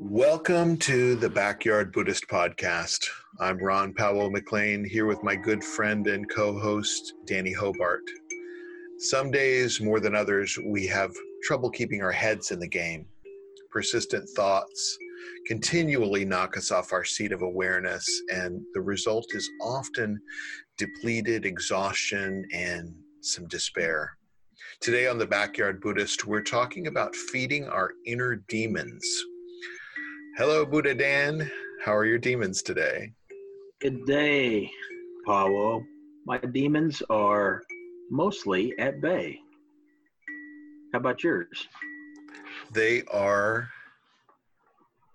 Welcome to the Backyard Buddhist Podcast. I'm Ronn Pawo McLane here with my good friend and co host, Danny Hobart. Some days, more than others, we have trouble keeping our heads in the game. Persistent thoughts continually knock us off our seat of awareness, and the result is often depleted exhaustion and some despair. Today on the Backyard Buddhist, we're talking about feeding our inner demons Hello, Buddha Dan. How are your demons today? Good day, Pawo. My demons are mostly at bay. How about yours? They are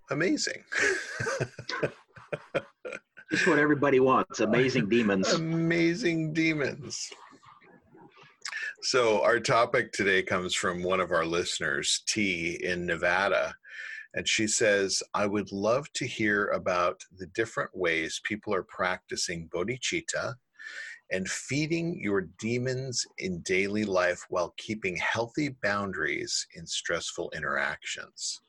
amazing. Just what everybody wants amazing demons. Amazing demons. So, our topic today comes from one of our listeners, T in Nevada. And she says, I would love to hear about the different ways people are practicing bodhicitta and feeding your demons in daily life while keeping healthy boundaries in stressful interactions.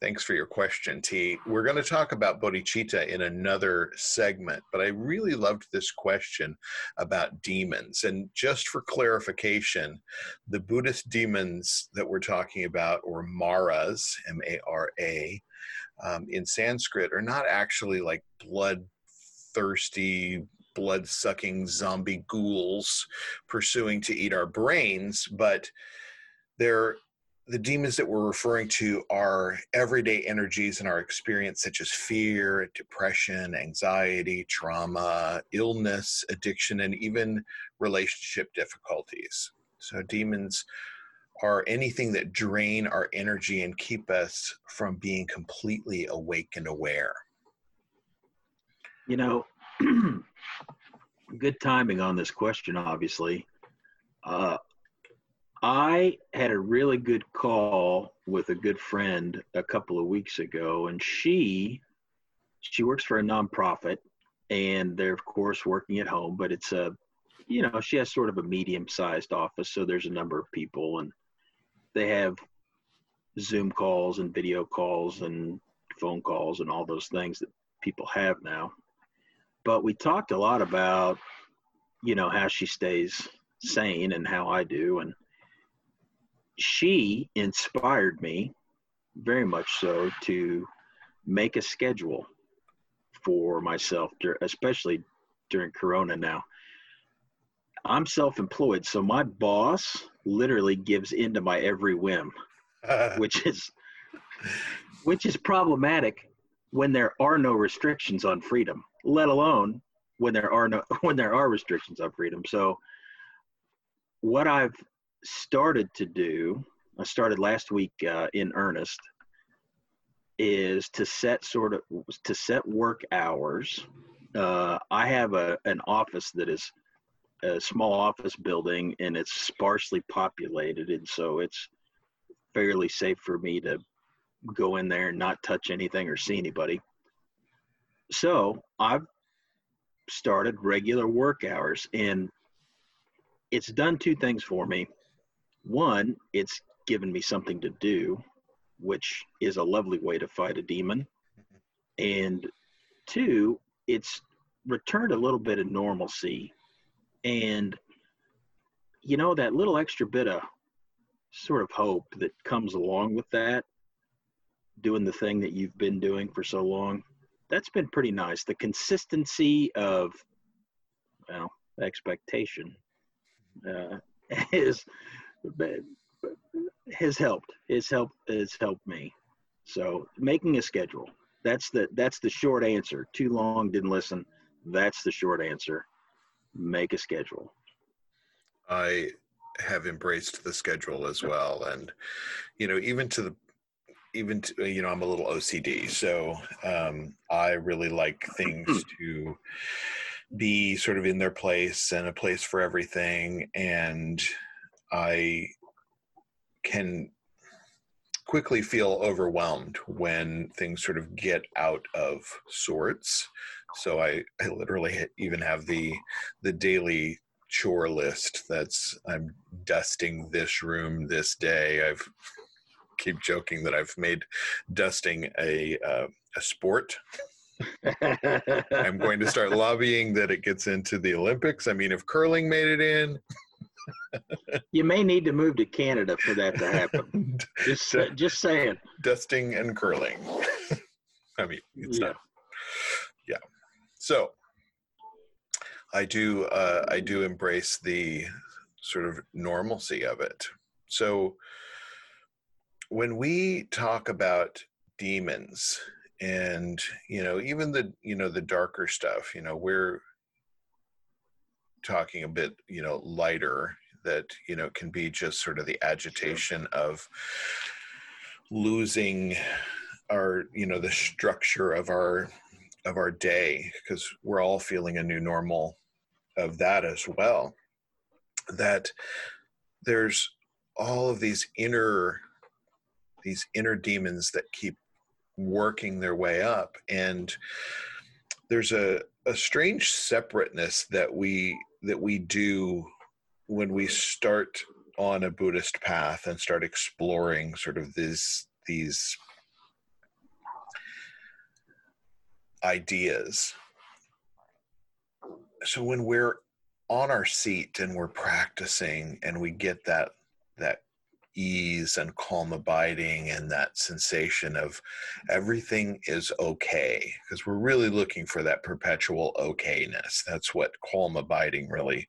Thanks for your question, T. We're going to talk about bodhicitta in another segment, but I really loved this question about demons. And just for clarification, the Buddhist demons that we're talking about, or maras, M A R A, um, in Sanskrit, are not actually like bloodthirsty, blood sucking zombie ghouls pursuing to eat our brains, but they're the demons that we're referring to are everyday energies in our experience, such as fear, depression, anxiety, trauma, illness, addiction, and even relationship difficulties. So, demons are anything that drain our energy and keep us from being completely awake and aware. You know, good timing on this question, obviously. Uh, I had a really good call with a good friend a couple of weeks ago, and she she works for a nonprofit, and they're of course working at home, but it's a you know she has sort of a medium sized office, so there's a number of people, and they have Zoom calls and video calls and phone calls and all those things that people have now. But we talked a lot about you know how she stays sane and how I do, and she inspired me very much so to make a schedule for myself, especially during Corona now. I'm self employed, so my boss literally gives into my every whim, which is which is problematic when there are no restrictions on freedom, let alone when there are no when there are restrictions on freedom. So what I've started to do, I started last week uh, in earnest, is to set sort of to set work hours. Uh, I have a an office that is a small office building and it's sparsely populated, and so it's fairly safe for me to go in there and not touch anything or see anybody. So I've started regular work hours, and it's done two things for me one, it's given me something to do, which is a lovely way to fight a demon. And two, it's returned a little bit of normalcy. And, you know, that little extra bit of sort of hope that comes along with that, doing the thing that you've been doing for so long, that's been pretty nice. The consistency of, well, expectation uh, is has helped. Has helped. It's helped me. So making a schedule. That's the that's the short answer. Too long, didn't listen. That's the short answer. Make a schedule. I have embraced the schedule as well, and you know, even to the even to, you know, I'm a little OCD, so um, I really like things to be sort of in their place and a place for everything and I can quickly feel overwhelmed when things sort of get out of sorts. So I, I literally even have the the daily chore list that's I'm dusting this room this day. I've keep joking that I've made dusting a uh, a sport. I'm going to start lobbying that it gets into the Olympics. I mean, if curling made it in, you may need to move to Canada for that to happen. just, just saying. Dusting and curling. I mean, it's yeah. not. Yeah. So, I do. Uh, I do embrace the sort of normalcy of it. So, when we talk about demons and you know even the you know the darker stuff you know we're talking a bit you know lighter that you know can be just sort of the agitation of losing our you know the structure of our of our day because we're all feeling a new normal of that as well. That there's all of these inner these inner demons that keep working their way up and there's a, a strange separateness that we that we do when we start on a buddhist path and start exploring sort of these these ideas. So when we're on our seat and we're practicing and we get that that ease and calm abiding and that sensation of everything is okay because we're really looking for that perpetual okayness. That's what calm abiding really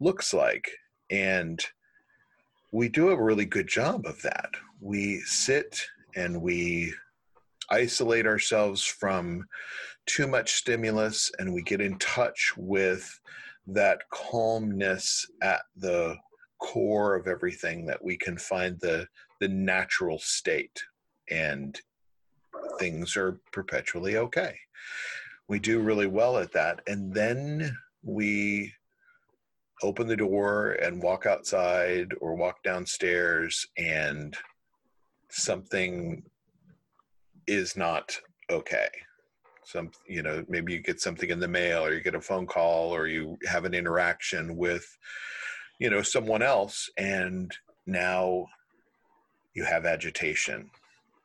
looks like. And we do a really good job of that. We sit and we isolate ourselves from too much stimulus and we get in touch with that calmness at the core of everything that we can find the the natural state and things are perpetually okay. We do really well at that. And then we open the door and walk outside or walk downstairs and something is not okay. Some you know maybe you get something in the mail or you get a phone call or you have an interaction with you know someone else and now you have agitation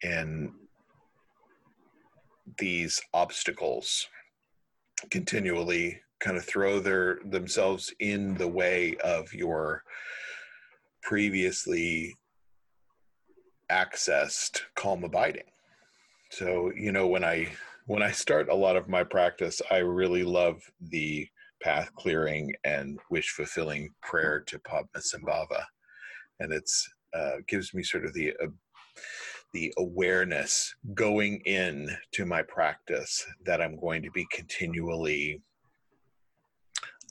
and these obstacles continually kind of throw their themselves in the way of your previously accessed calm abiding. So you know when i when i start a lot of my practice i really love the path clearing and wish fulfilling prayer to Padmasambhava, and it's uh, gives me sort of the uh, the awareness going in to my practice that I'm going to be continually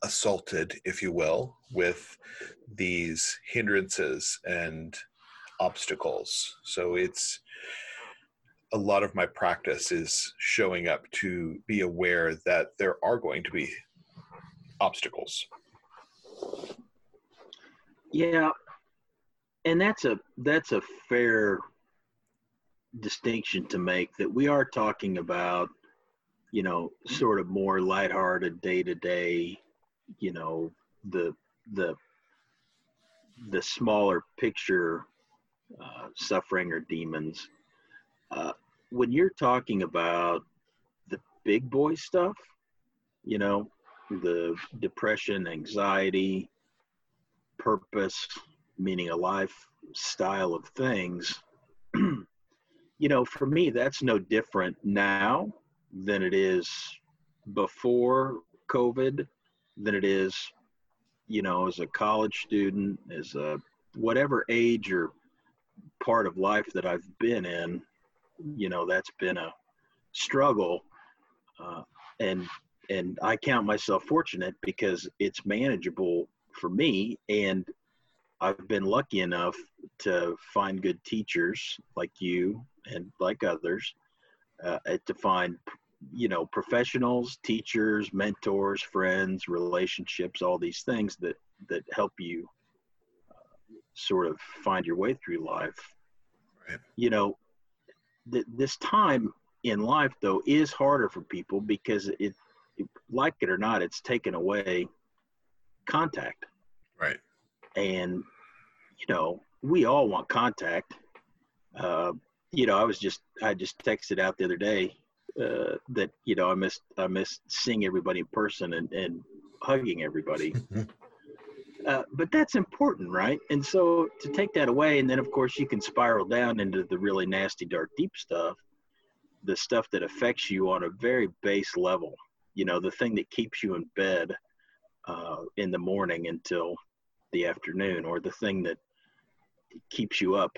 assaulted, if you will, with these hindrances and obstacles. So it's a lot of my practice is showing up to be aware that there are going to be obstacles. Yeah, and that's a that's a fair distinction to make that we are talking about you know sort of more lighthearted day to day you know the the the smaller picture uh, suffering or demons uh, when you're talking about the big boy stuff you know the depression, anxiety, purpose, meaning a lifestyle of things, you know, for me, that's no different now than it is before COVID, than it is, you know, as a college student, as a whatever age or part of life that I've been in, you know, that's been a struggle. Uh, and and I count myself fortunate because it's manageable for me and I've been lucky enough to find good teachers like you and like others uh, to find you know professionals teachers mentors friends relationships all these things that that help you uh, sort of find your way through life right. you know th- this time in life though is harder for people because it like it or not, it's taken away contact. Right. And, you know, we all want contact. uh, you know, I was just I just texted out the other day uh, that you know I missed I missed seeing everybody in person and and hugging everybody. uh, but that's important, right? And so to take that away, and then of course you can spiral down into the really nasty, dark, deep stuff, the stuff that affects you on a very base level. You know, the thing that keeps you in bed uh, in the morning until the afternoon, or the thing that keeps you up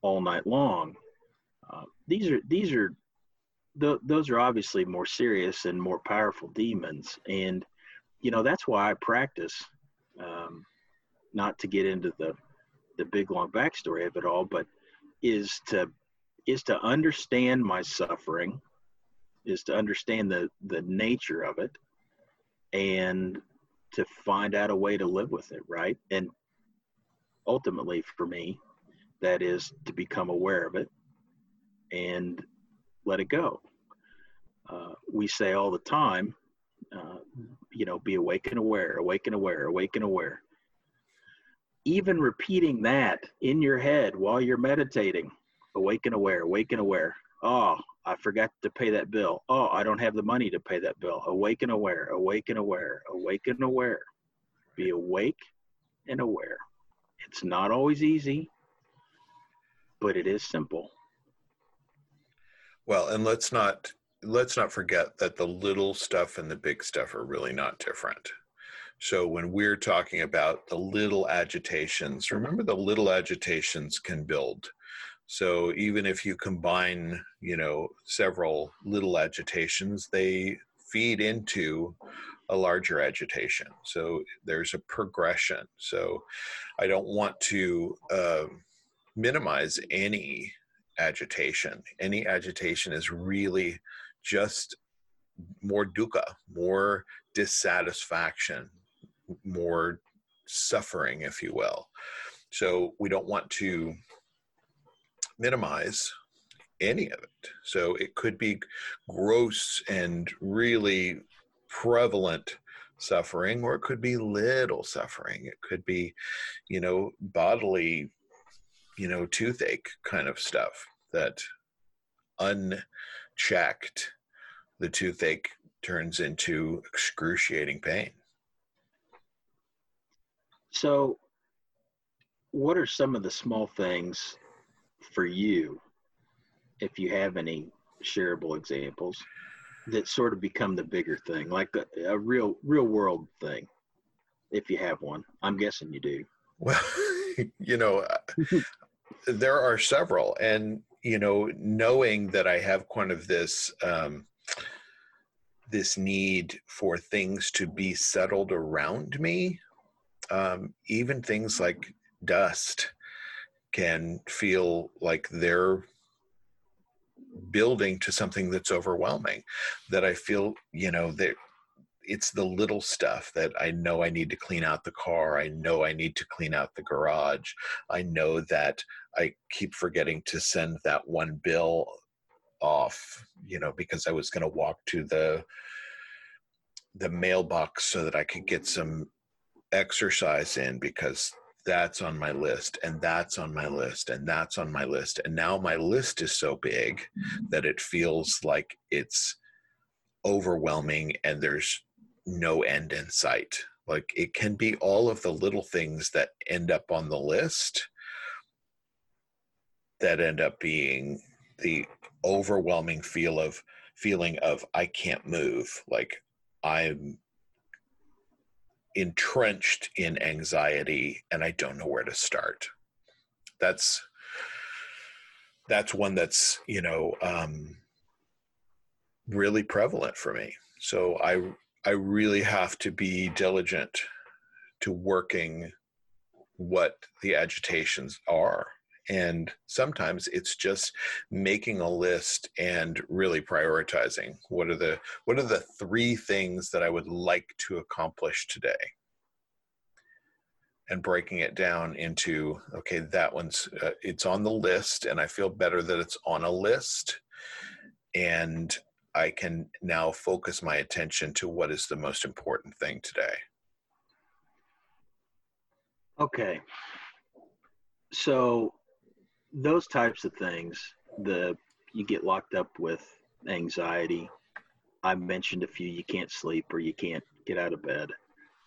all night long. Uh, these are these are th- those are obviously more serious and more powerful demons, and you know that's why I practice. Um, not to get into the the big long backstory of it all, but is to is to understand my suffering, is to understand the the nature of it, and to find out a way to live with it, right? And ultimately, for me, that is to become aware of it and let it go. Uh, we say all the time, uh, you know, be awake and aware, awake and aware, awake and aware. Even repeating that in your head while you're meditating, awake and aware, awake and aware. Oh, I forgot to pay that bill. Oh, I don't have the money to pay that bill. Awake and aware, awake and aware, awake and aware. Be awake and aware. It's not always easy, but it is simple. Well, and let's not let's not forget that the little stuff and the big stuff are really not different. So when we're talking about the little agitations, remember the little agitations can build. So even if you combine, you know, several little agitations, they feed into a larger agitation. So there's a progression. So I don't want to uh, minimize any agitation. Any agitation is really just more dukkha, more dissatisfaction, more suffering, if you will. So we don't want to minimize any of it. So it could be gross and really prevalent suffering, or it could be little suffering. It could be, you know, bodily, you know, toothache kind of stuff that unchecked, the toothache turns into excruciating pain. So, what are some of the small things for you, if you have any shareable examples, that sort of become the bigger thing, like a, a real real world thing, if you have one? I'm guessing you do. Well, you know, there are several, and you know, knowing that I have kind of this um, this need for things to be settled around me, um, even things like dust can feel like they're building to something that's overwhelming that i feel you know that it's the little stuff that i know i need to clean out the car i know i need to clean out the garage i know that i keep forgetting to send that one bill off you know because i was going to walk to the the mailbox so that i could get some exercise in because that's on my list and that's on my list and that's on my list and now my list is so big mm-hmm. that it feels like it's overwhelming and there's no end in sight. Like it can be all of the little things that end up on the list that end up being the overwhelming feel of feeling of i can't move. Like i'm entrenched in anxiety and I don't know where to start. That's that's one that's you know um, really prevalent for me. So I I really have to be diligent to working what the agitations are and sometimes it's just making a list and really prioritizing what are the what are the three things that i would like to accomplish today? And breaking it down into okay that one's uh, it's on the list and i feel better that it's on a list. And i can now focus my attention to what is the most important thing today. Okay. So those types of things, the you get locked up with anxiety. I mentioned a few. You can't sleep or you can't get out of bed.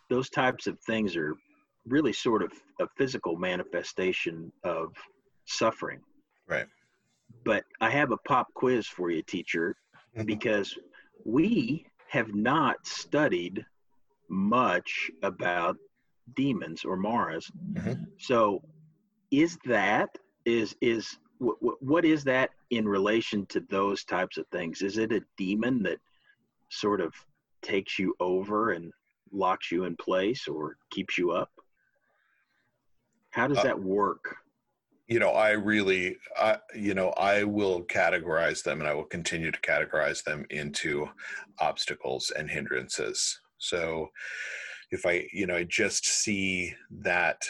Those types of things are really sort of a physical manifestation of suffering. Right. But I have a pop quiz for you, teacher, mm-hmm. because we have not studied much about demons or maras. Mm-hmm. So, is that is is w- what is that in relation to those types of things? Is it a demon that sort of takes you over and locks you in place or keeps you up? How does uh, that work? You know, I really, I, you know, I will categorize them and I will continue to categorize them into obstacles and hindrances. So if I, you know, I just see that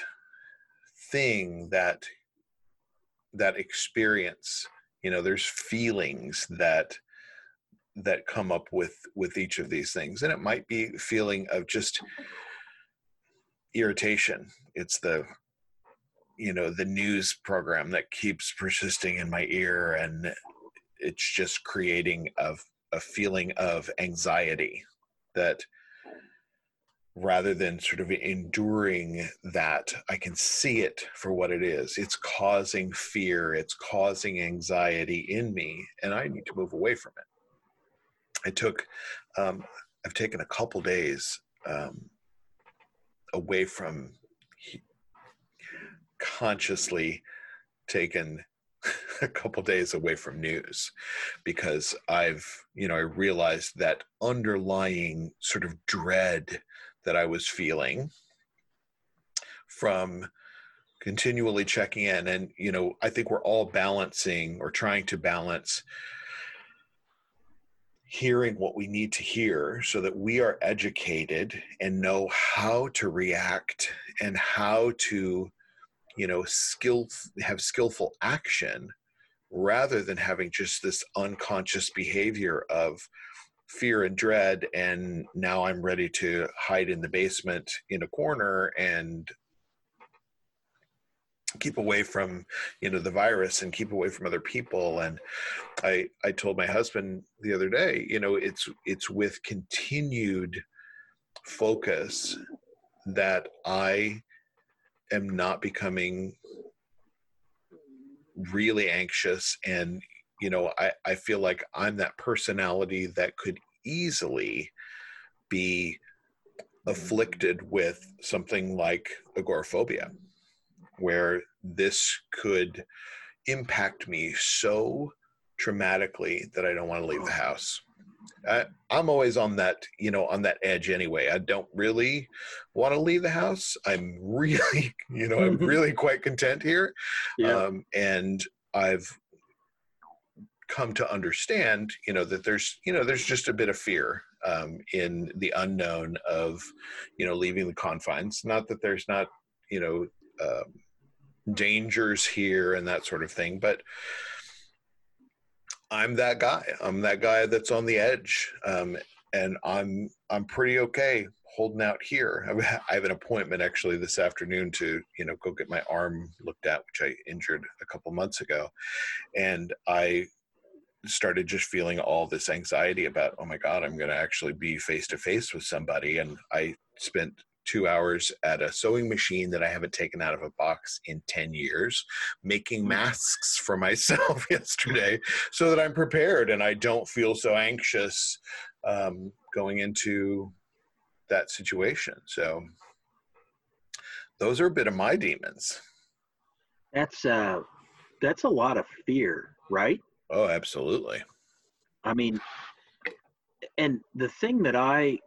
thing that that experience you know there's feelings that that come up with with each of these things. And it might be feeling of just irritation. It's the you know the news program that keeps persisting in my ear and it's just creating a, a feeling of anxiety that rather than sort of enduring that i can see it for what it is. It's causing fear it's causing anxiety in me and i need to move away from it. I took um, i've taken a couple days um, away from consciously taken a couple days away from news because I've, you know, I realized that underlying sort of dread that I was feeling from continually checking in. And, you know, I think we're all balancing or trying to balance hearing what we need to hear so that we are educated and know how to react and how to you know skill have skillful action rather than having just this unconscious behavior of fear and dread and now i'm ready to hide in the basement in a corner and keep away from you know the virus and keep away from other people. And i i told my husband the other day you know it's it's with continued focus that i am not becoming really anxious and you know, I, I feel like I'm that personality that could easily be afflicted with something like agoraphobia, where this could impact me so traumatically that I don't want to leave the house. I, am always on that, you know, on that edge anyway. I don't really want to leave the house. I'm really, you know, I'm really quite content here. Yeah. Um, and I've come to understand, you know, that there's, you know, there's just a bit of fear um, in the unknown of, you know, leaving the confines. Not that there's not, you know, um, dangers here and that sort of thing, but I'm that guy. I'm that guy that's on the edge, um, and I'm I'm pretty okay holding out here. I have an appointment actually this afternoon to you know go get my arm looked at, which I injured a couple months ago, and I started just feeling all this anxiety about oh my god i'm going to actually be face to face with somebody and i spent two hours at a sewing machine that i haven't taken out of a box in 10 years making mm. masks for myself yesterday so that i'm prepared and i don't feel so anxious um, going into that situation. So those are a bit of my demons. That's uh that's a lot of fear right Oh, absolutely. I mean, and the thing that I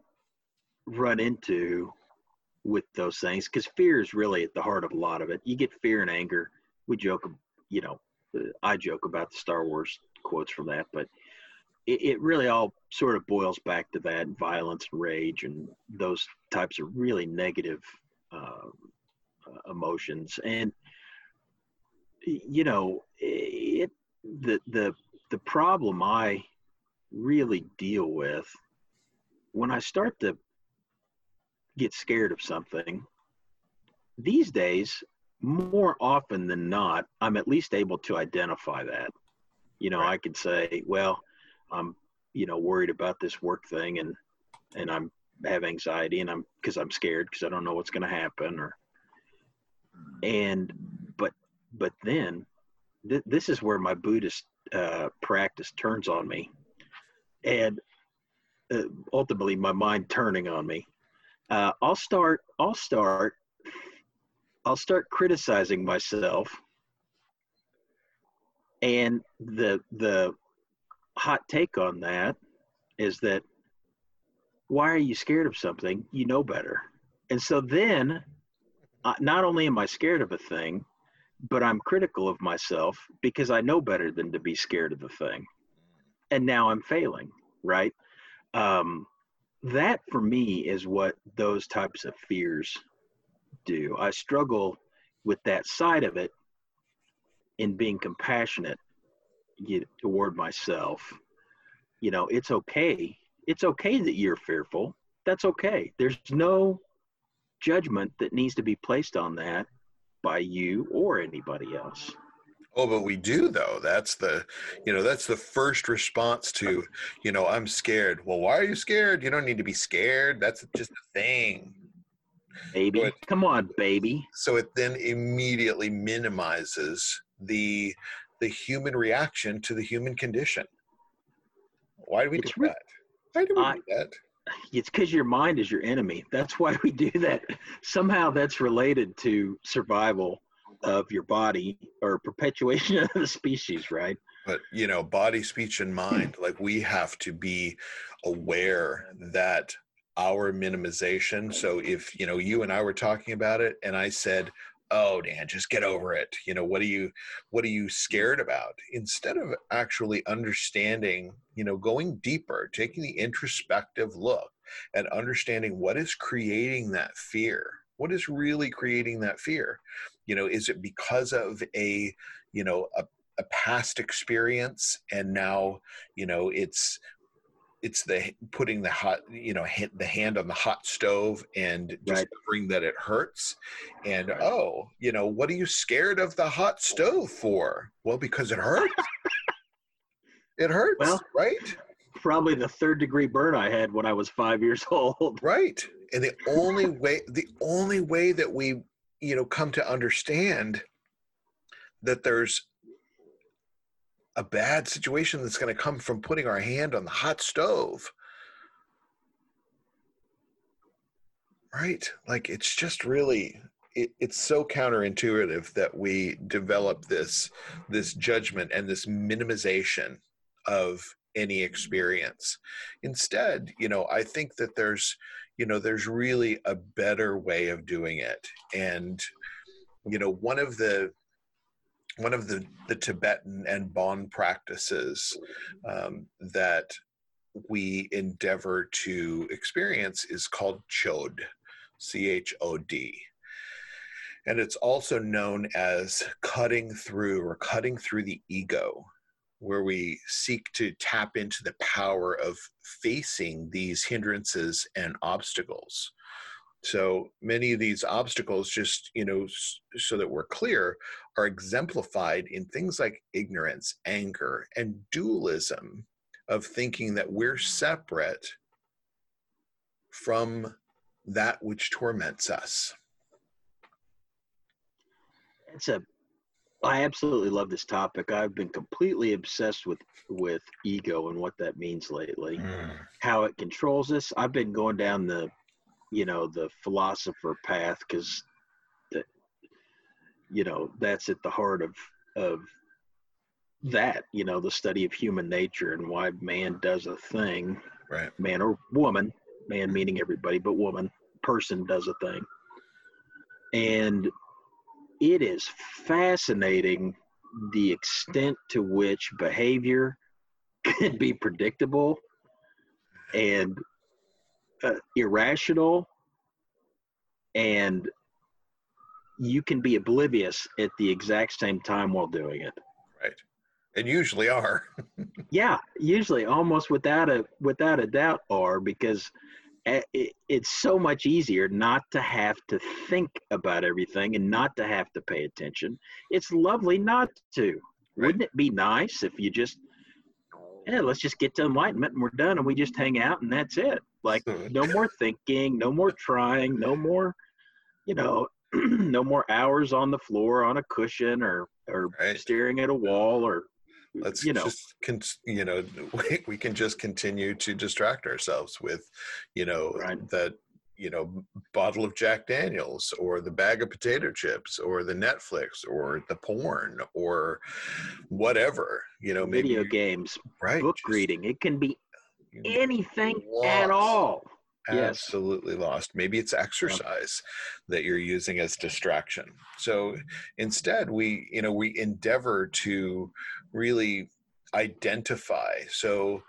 run into with those things, because fear is really at the heart of a lot of it. You get fear and anger. We joke, you know, I joke about the Star Wars quotes from that, but it, it really all sort of boils back to that violence and rage and those types of really negative uh, emotions. And, you know, it the the the problem I really deal with when I start to get scared of something these days more often than not, I'm at least able to identify that. You know, Right. I could say, well, I'm, you know, worried about this work thing and, and I'm have anxiety and I'm, cause I'm scared cause I don't know what's going to happen or, hmm. and, but, but then th- this is where my Buddhist uh, practice turns on me. And uh, ultimately my mind turning on me. Uh, I'll start, I'll start I'll start criticizing myself. And the the hot take on that is that why are you scared of something? You know better. And so then uh, not only am i scared of a thing but i'm critical of myself because i know better than to be scared of the thing and now i'm failing right um, that for me is what those types of fears do. I struggle with that side of it in being compassionate you, toward myself. You know, it's okay. It's okay that you're fearful. That's okay. There's no judgment that needs to be placed on that by you or anybody else. Oh, but we do though. That's the, you know, that's the first response to, you know, I'm scared. Well, why are you scared? You don't need to be scared. That's just a thing. Baby, Good. come on, baby. So it then immediately minimizes the the human reaction to the human condition. Why do we It's do re- that? Why do we I- do that? It's because your mind is your enemy. That's why we do that. Somehow that's related to survival of your body or perpetuation of the species, right? but you know body speech and mind like we have to be aware that our minimization so if you know you and i were talking about it and i said oh dan just get over it you know what are you what are you mm-hmm. scared about? Instead of actually understanding you know going deeper taking the introspective look and understanding what is creating that fear what is really creating that fear? You know is it because of a you know a a past experience and now you know it's it's the putting the hot you know hit the hand on the hot stove and Right. discovering that it hurts and oh you know what are you scared of the hot stove for well because it hurts it hurts Well- right Probably the third degree burn I had when I was five years old. right and the only way the only way that we you know come to understand that there's a bad situation that's going to come from putting our hand on the hot stove. Right? Like it's just really it, it's so counterintuitive that we develop this this judgment and this minimization of any experience. Instead you know i think that there's you know there's really a better way of doing it. And you know one of the one of the the tibetan and bon practices um, that we endeavor to experience is called chod c-h-o-d and it's also known as cutting through or cutting through the ego where we seek to tap into the power of facing these hindrances and obstacles so many of these obstacles just you know so that we're clear are exemplified in things like ignorance anger and dualism of thinking that we're separate from that which torments us It's a I absolutely love this topic. I've been completely obsessed with with ego and what that means lately. Hmm. How it controls us. I've been going down the you know, the philosopher path cuz that you know, that's at the heart of of that, you know, the study of human nature and why man does a thing right man or woman, man meaning everybody, but woman, person does a thing. And it is fascinating the extent to which behavior can be predictable and uh, irrational, and you can be oblivious at the exact same time while doing it. right and usually are Yeah, usually almost without a without a doubt are because it, it's so much easier not to have to think about everything and not to have to pay attention. It's lovely not to. Right. Wouldn't it be nice if you just, yeah, let's just get to enlightenment and we're done and we just hang out and that's it. Like no more thinking, no more trying, no more, you know, no more hours on the floor on a cushion or or Right. staring at a wall or let's you know just con- you know we, we can just continue to distract ourselves with you know Right. that you know bottle of jack daniels or the bag of potato chips or the netflix or the porn or whatever you know maybe video games, right book just reading. It can be anything lost. at all. Yes. absolutely lost maybe it's exercise that you're using as distraction so instead we you know we endeavor to really identify so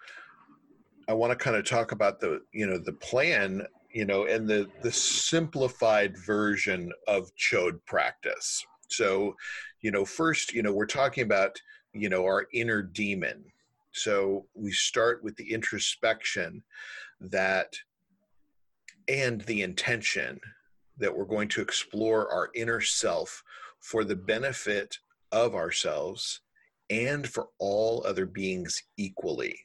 i want to kind of talk about the you know the plan you know and the the simplified version of chod practice so you know first you know we're talking about you know our inner demon so we start with the introspection that and the intention that we're going to explore our inner self for the benefit of ourselves and for all other beings equally.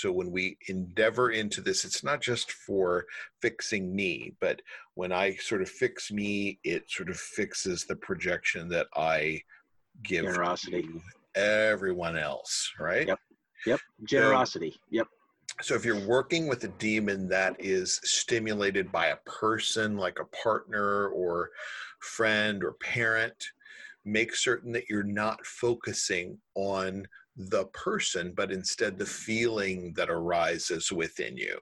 So when we endeavor into this, it's not just for fixing me, but when I sort of fix me, it sort of fixes the projection that I give Generosity. to everyone else, right? Yep. Yep. Generosity. Yep. So if you're working with a demon that is stimulated by a person like a partner or friend or parent, make certain that you're not focusing on the person, but instead the feeling that arises within you.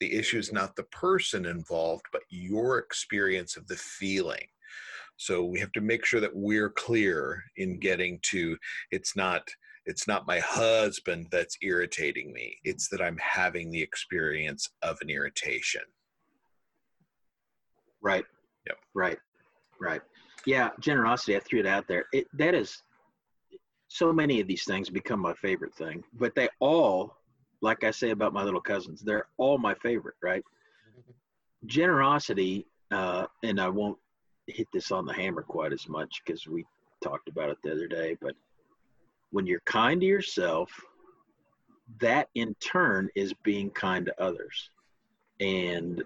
The issue is not the person involved, but your experience of the feeling. So we have to make sure that we're clear in getting to it's not it's not my husband that's irritating me it's that i'm having the experience of an irritation Right. Yep. Right. Right. Yeah. Generosity. I threw it out there. It that is so many of these things become my favorite thing, but they all, like I say about my little cousins, they're all my favorite. Right. Generosity, uh, and I won't hit this on the hammer quite as much because we talked about it the other day, but when you're kind to yourself, that in turn is being kind to others. And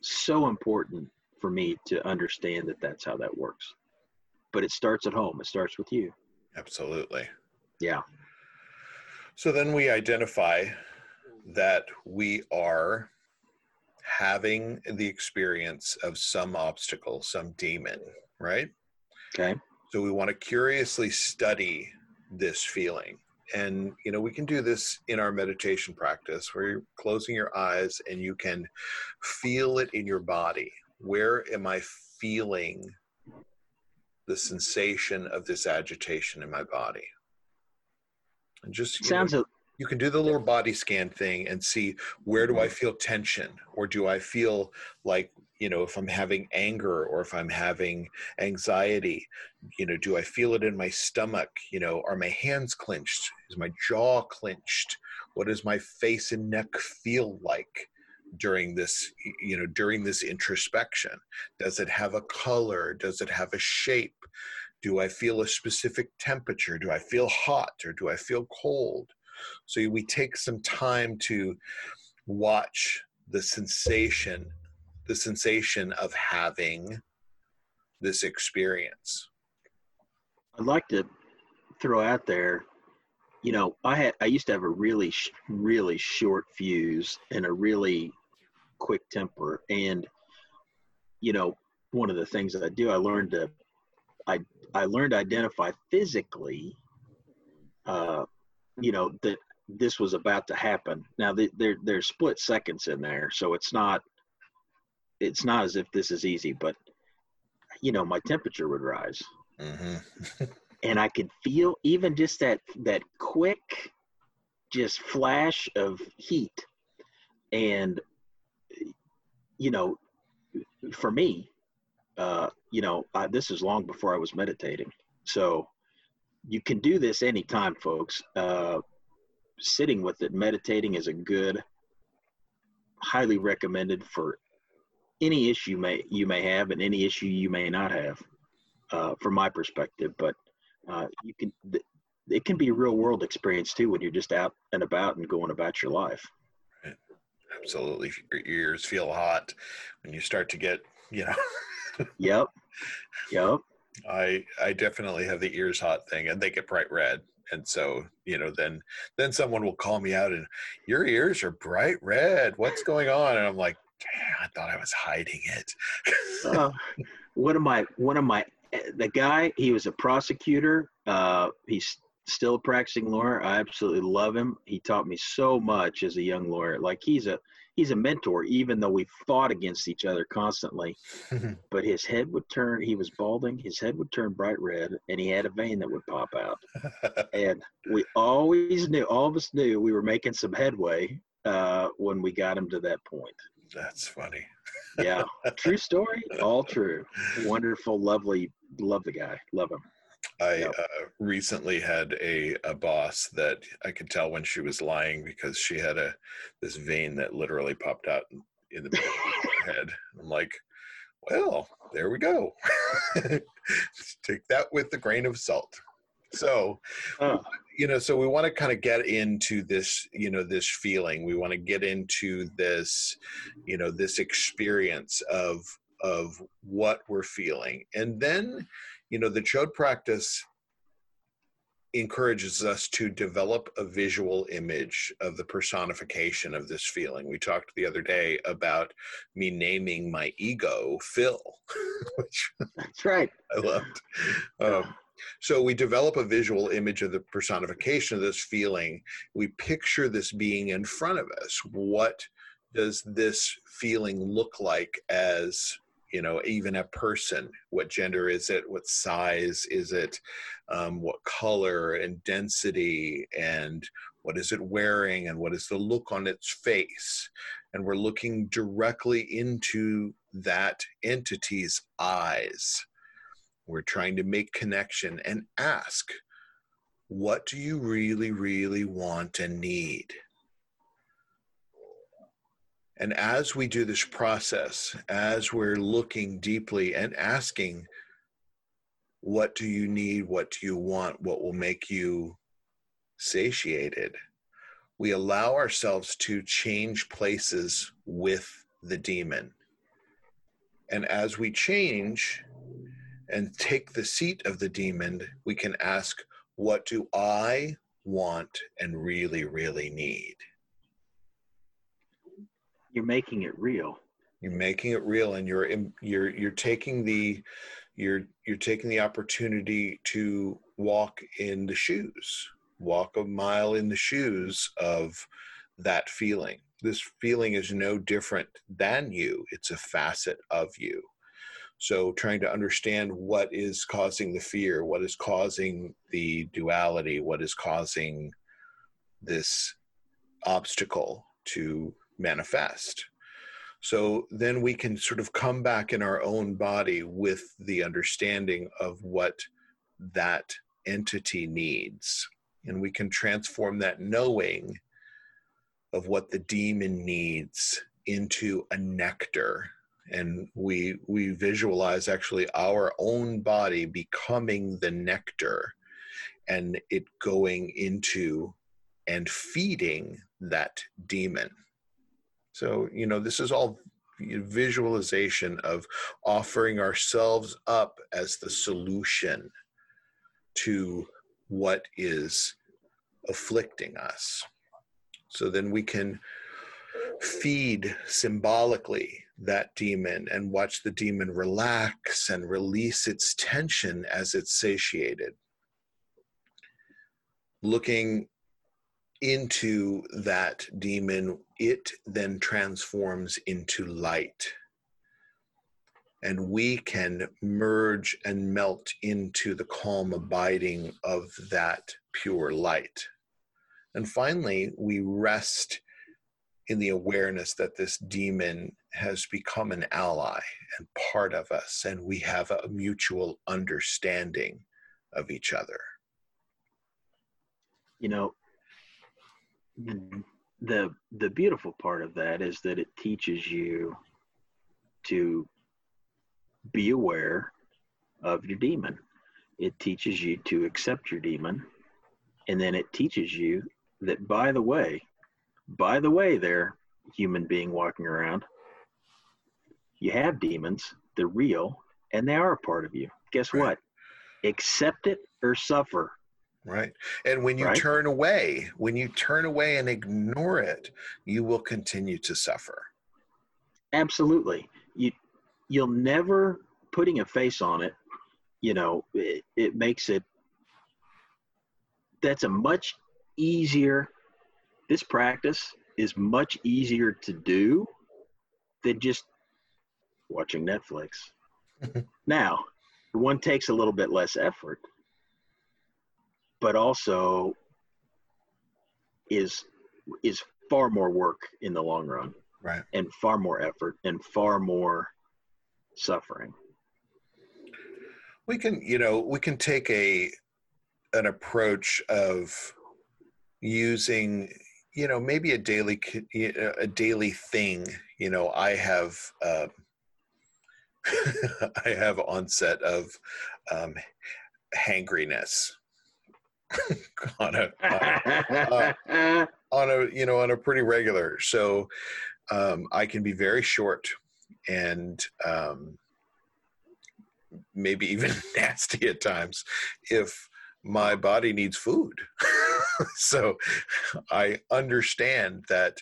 so important for me to understand that that's how that works. But it starts at home, it starts with you. Absolutely Yeah. so then we identify that we are having the experience of some obstacle some demon right Okay. So we want to curiously study this feeling. And, you know, we can do this in our meditation practice where you're closing your eyes and you can feel it in your body. Where am I feeling the sensation of this agitation in my body? And just you know, a, you can do the little body scan thing and see where do I mm-hmm. feel tension or do I feel like you know if I'm having anger or if I'm having anxiety you know do I feel it in my stomach? You know are my hands clenched? Is my jaw clenched? What does my face and neck feel like during this you know during this introspection? Does it have a color? Does it have a shape? Do I feel a specific temperature? Do I feel hot or do I feel cold? So we take some time to watch the sensation, the sensation of having this experience. I'd like to throw out there, you know, I had I used to have a really really short fuse and a really quick temper, and you know, one of the things that I do, I learned to, I I learned to identify physically, uh, you know, that this was about to happen. Now the, there there's split seconds in there, so it's not it's not as if this is easy, but you know, my temperature would rise. Hmm and I could feel even just that that quick, just flash of heat, and you know, for me, uh, you know, I, this is long before I was meditating, so you can do this anytime, folks. Uh, sitting with it, meditating is a good highly recommended for any issue may you may have and any issue you may not have, uh, from my perspective. But uh, you can it can be a real world experience too when you're just out and about and going about your life. Absolutely, your ears feel hot when you start to get you know. yep. Yep. I I definitely have the ears hot thing, and they get bright red and so you know then then someone will call me out and your ears are bright red what's going on and i'm like i thought i was hiding it uh, one of my one of my the guy he was a prosecutor uh, he's still a practicing lawyer i absolutely love him he taught me so much as a young lawyer like he's a he's a mentor, even though we fought against each other constantly. but his head would turn, he was balding, his head would turn bright red, and he had a vein that would pop out. and we always knew, all of us knew we were making some headway uh, when we got him to that point. That's funny. yeah. True story. All true. Wonderful, lovely, love the guy. Love him. I uh, recently had a, a boss that I could tell when she was lying because she had a this vein that literally popped out in, in the middle of her head. I'm like, well, there we go. Take that with a grain of salt. So, uh. you know, so we want to kind of get into this, you know, this feeling. We want to get into this, you know, this experience of of what we're feeling, and then you know the chod practice encourages us to develop a visual image of the personification of this feeling. We talked the other day about me naming my ego Phil, which that's right. I loved. Um, so we develop a visual image of the personification of this feeling. We picture this being in front of us. What does this feeling look like as you know even a person what gender is it what size is it um, what color and density and what is it wearing and what is the look on its face. And we're looking directly into that entity's eyes. We're trying to make connection and ask what do you really really want and need and as we do this process, as we're looking deeply and asking, what do you need? What do you want? What will make you satiated? We allow ourselves to change places with the demon. And as we change and take the seat of the demon, we can ask, What do I want and really, really need? You're making it real. You're making it real and you're you're you're taking the you're you're taking the opportunity to walk in the shoes walk a mile in the shoes of that feeling. This feeling is no different than you. It's a facet of you. So trying to understand what is causing the fear what is causing the duality what is causing this obstacle to manifest. So then we can sort of come back in our own body with the understanding of what that entity needs. And we can transform that knowing of what the demon needs into a nectar. And we we visualize actually our own body becoming the nectar and it going into and feeding that demon. So, you know, this is all visualization of offering ourselves up as the solution to what is afflicting us. So then we can feed symbolically that demon and watch the demon relax and release its tension as it's satiated. Looking into that demon, it then transforms into light. And we can merge and melt into the calm abiding of that pure light. And finally, we rest in the awareness that this demon has become an ally and part of us, and we have a mutual understanding of each other. You know, the the beautiful part of that is that it teaches you to be aware of your demon. It teaches you to accept your demon. And then it teaches you that, by the way, by the way, there, human being walking around, you have demons, they're real, and they are a part of you. Guess right. what? Accept it or suffer. Right. And when you right? turn away, when you turn away and ignore it, you will continue to suffer. Absolutely. You you'll never putting a face on it, you know, it, it makes it that's a much easier this practice is much easier to do than just watching Netflix. now, one takes a little bit less effort, but also is is far more work in the long run. Right. And far more effort and far more suffering. We can, you know, we can take a an approach of using you know maybe a daily a daily thing you know i have uh, i have onset of um, hangriness on a uh, uh, on a you know on a pretty regular so um, i can be very short and um, maybe even nasty at times if my body needs food. so I understand that,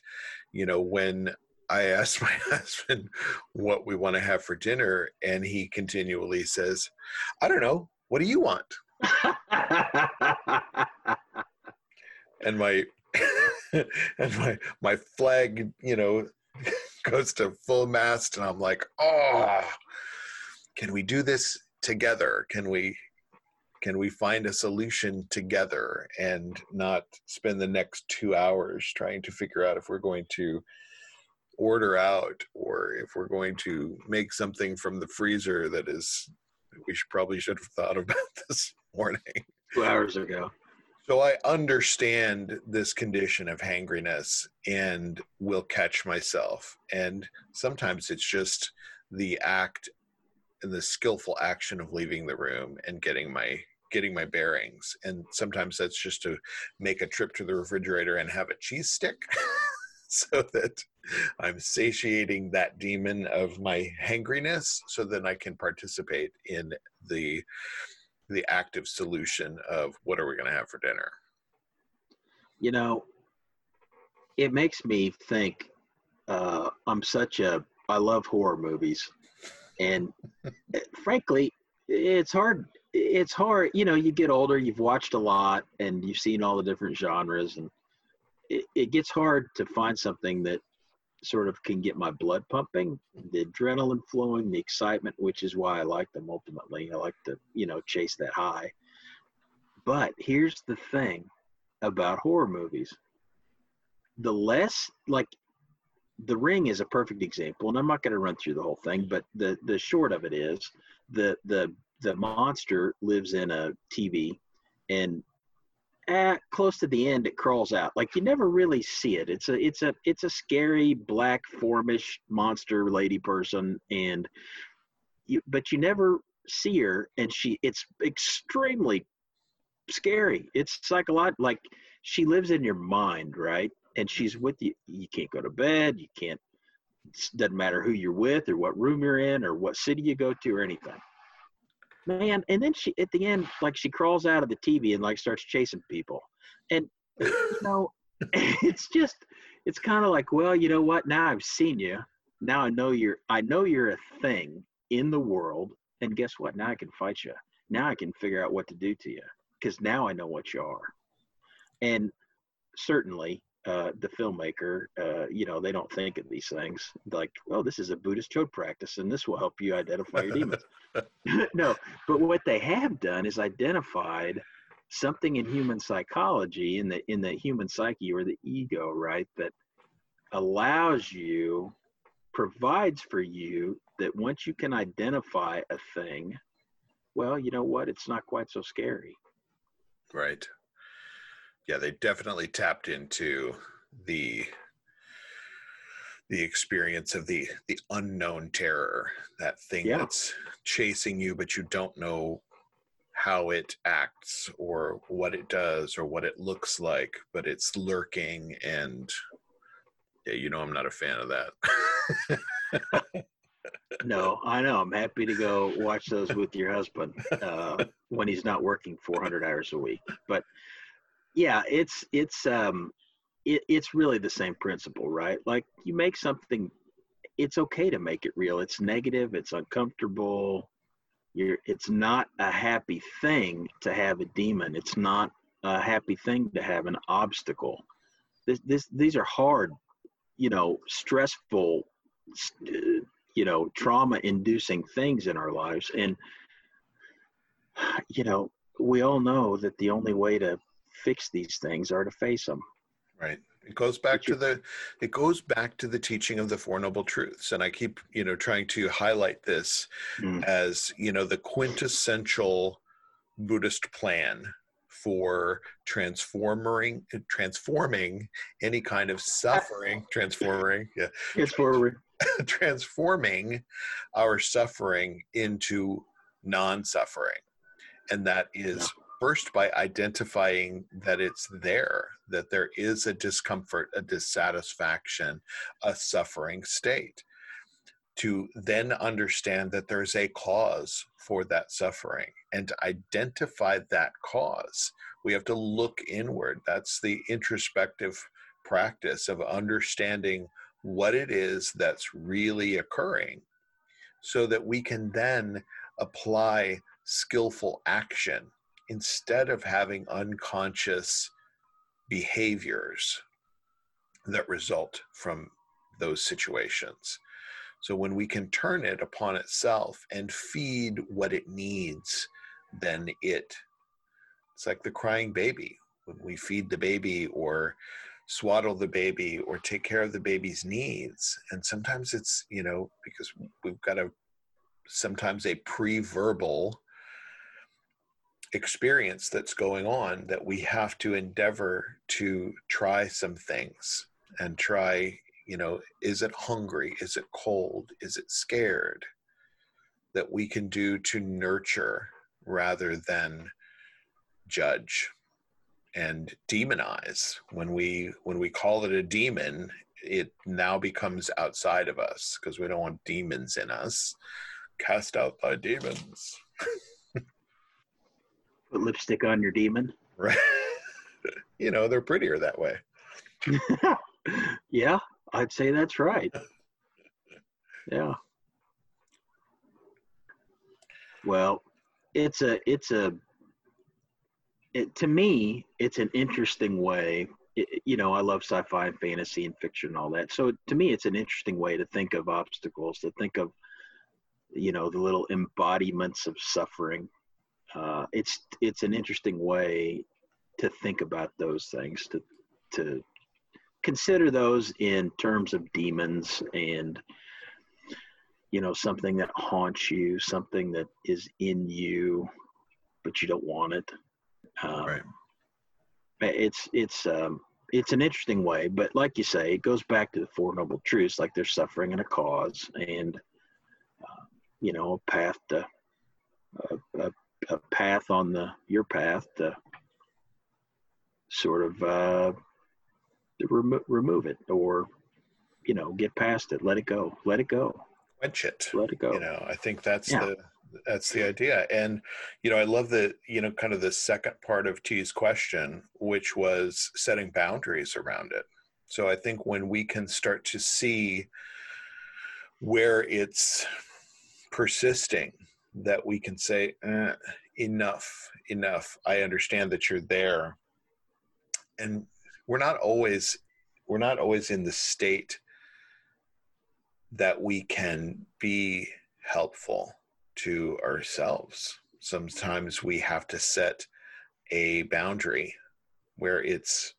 you know, when I ask my husband what we want to have for dinner, and he continually says, I don't know, what do you want? and my and my my flag, you know, goes to full mast and I'm like, oh, can we do this together? Can we can we find a solution together and not spend the next two hours trying to figure out if we're going to order out or if we're going to make something from the freezer that is we should probably should have thought about this morning. Two hours ago. So i understand this condition of hangriness and will catch myself. And sometimes it's just the act and the skillful action of leaving the room and getting my getting my bearings. And sometimes that's just to make a trip to the refrigerator and have a cheese stick so that i'm satiating that demon of my hangriness so then i can participate in the the active solution of what are we going to have for dinner? You know it makes me think uh, i'm such a i love horror movies. And eh, frankly it's hard it's hard you know you get older you've watched a lot and you've seen all the different genres and it, it gets hard to find something that sort of can get my blood pumping the adrenaline flowing the excitement which is why i like them ultimately. I like to you know chase that high. But here's the thing about horror movies. The less like the ring is a perfect example and i'm not going to run through the whole thing but the the short of it is the the the monster lives in a TV, and close to the end, it crawls out. Like you never really see it. It's a it's a it's a scary black formish monster lady person, and you but you never see her, and she it's extremely scary. It's psychological. Like she lives in your mind, right? And she's with you. You can't go to bed. You can't. Doesn't matter who you're with or what room you're in or what city you go to or anything man and then she at the end like she crawls out of the tv and like starts chasing people. And eh, you know it's just it's kind of like well you know what? Now i've seen you now i know you're i know you're a thing in the world and guess what? Now i can fight you now i can figure out what to do to you because now i know what you are. And certainly uh, the filmmaker, uh, you know, they don't think of these things like, well, this is a Buddhist Chod practice and this will help you identify your demons. no, but what they have done is identified something in human psychology, in the in the human psyche or the ego, right, that allows you, provides for you that once you can identify a thing, well, you know what, it's not quite so scary. Right yeah, they definitely tapped into the the experience of the the unknown terror that thing Yeah. that's chasing you but you don't know how it acts or what it does or what it looks like but it's lurking and yeah you know i'm not a fan of that No, I know. I'm happy to go watch those with your husband uh, when he's not working 400 hours a week. But yeah, it's it's um, it, it's really the same principle, right? Like you make something, it's okay to make it real. It's negative. It's uncomfortable. You're. It's not a happy thing to have a demon. It's not a happy thing to have an obstacle. This this these are hard, you know, stressful. You know trauma inducing things in our lives and you know we all know that the only way to fix these things or to face them right it goes back to the it goes back to the teaching of the four noble truths and i keep you know trying to highlight this Mm. as you know the quintessential buddhist plan for transforming transforming any kind of suffering transforming yeah forward transforming our suffering into non-suffering and that is. First by identifying that it's there that there is a discomfort a dissatisfaction a suffering state to then understand that there's a cause for that suffering and to identify that cause. We have to look inward. That's the introspective practice of understanding what it is that's really occurring so that we can then apply skillful action instead of having unconscious behaviors that result from those situations. So when we can turn it upon itself and feed what it needs, then it it's like the crying baby. When we feed the baby or swaddle the baby or take care of the baby's needs. And sometimes it's, you know, because we've got a sometimes a pre-verbal experience that's going on that we have to endeavor to try some things and try you know is it hungry? Is it cold? Is it scared? That we can do to nurture rather than judge and demonize. When we when we call it a demon it now becomes outside of us because we don't want demons in us. Cast out thy demons put lipstick on your demon. Right. You know they're prettier that way. Yeah i'd say that's right. Yeah. Well it's a it's a it, to me it's an interesting way. It, you know i love sci-fi and fantasy and fiction and all that. So to me it's an interesting way to think of obstacles to think of you know the little embodiments of suffering uh, it's it's an interesting way to think about those things to to consider those in terms of demons and you know something that haunts you something that is in you but you don't want it um, Right. it's it's um it's an interesting way but like you say it goes back to the four noble truths like there's suffering and a cause and uh, you know a path to a, a, a path on the your path to sort of uh to remo- remove it or you know get past it. Let it go. Let it go. Quench it let it go. you know i think that's Yeah. the that's the idea. And you know i love the you know kind of the second part of t's question which was setting boundaries around it. So i think when we can start to see where it's persisting that we can say eh, enough enough i understand that you're there and we're not always we're not always in the state that we can be helpful to ourselves. Sometimes we have to set a boundary where it's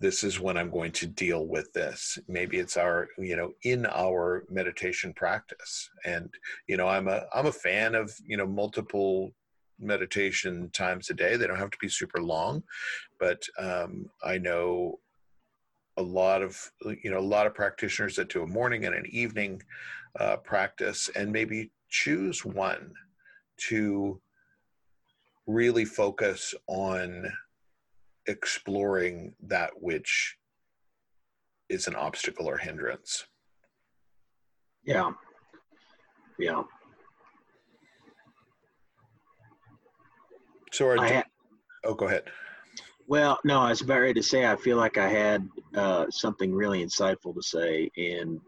this is when I'm going to deal with this. Maybe it's our, you know, in our meditation practice. And, you know, I'm a I'm a fan of, you know, multiple meditation times a day. They don't have to be super long, but um, I know a lot of you know a lot of practitioners that do a morning and an evening uh, practice and maybe choose one to really focus on exploring that which is an obstacle or hindrance. Yeah. Yeah. So ha- oh go ahead. well, no, I was about ready to say I feel like I had uh, something really insightful to say, and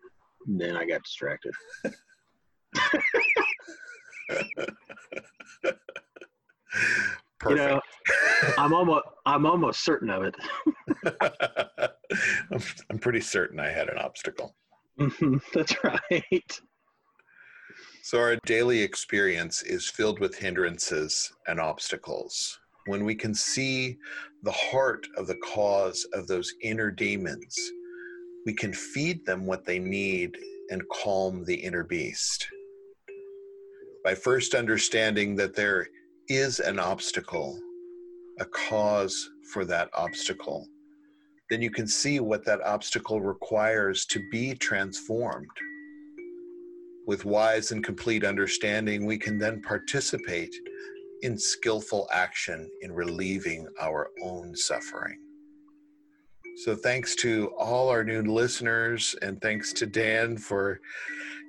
then I got distracted. Perfect. You know, I'm almost I'm almost certain of it. I'm, I'm pretty certain I had an obstacle. Mm-hmm, that's right. So our daily experience is filled with hindrances and obstacles when we can see the heart of the cause of those inner demons, we can feed them what they need and calm the inner beast. By first understanding that there is an obstacle, a cause for that obstacle, then you can see what that obstacle requires to be transformed. With wise and complete understanding, we can then participate in skillful action in relieving our own suffering. So, thanks to all our new listeners, and thanks to Dan for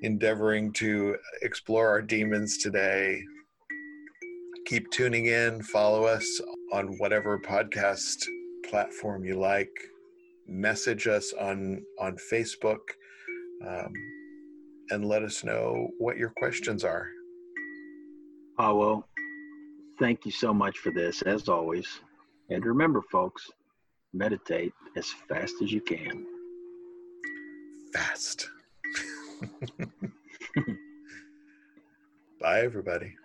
endeavoring to explore our demons today. Keep tuning in, follow us on whatever podcast platform you like, message us on, on Facebook, um, and let us know what your questions are. I will thank you so much for this, as always. And remember, folks, meditate as fast as you can. Fast. Bye, everybody.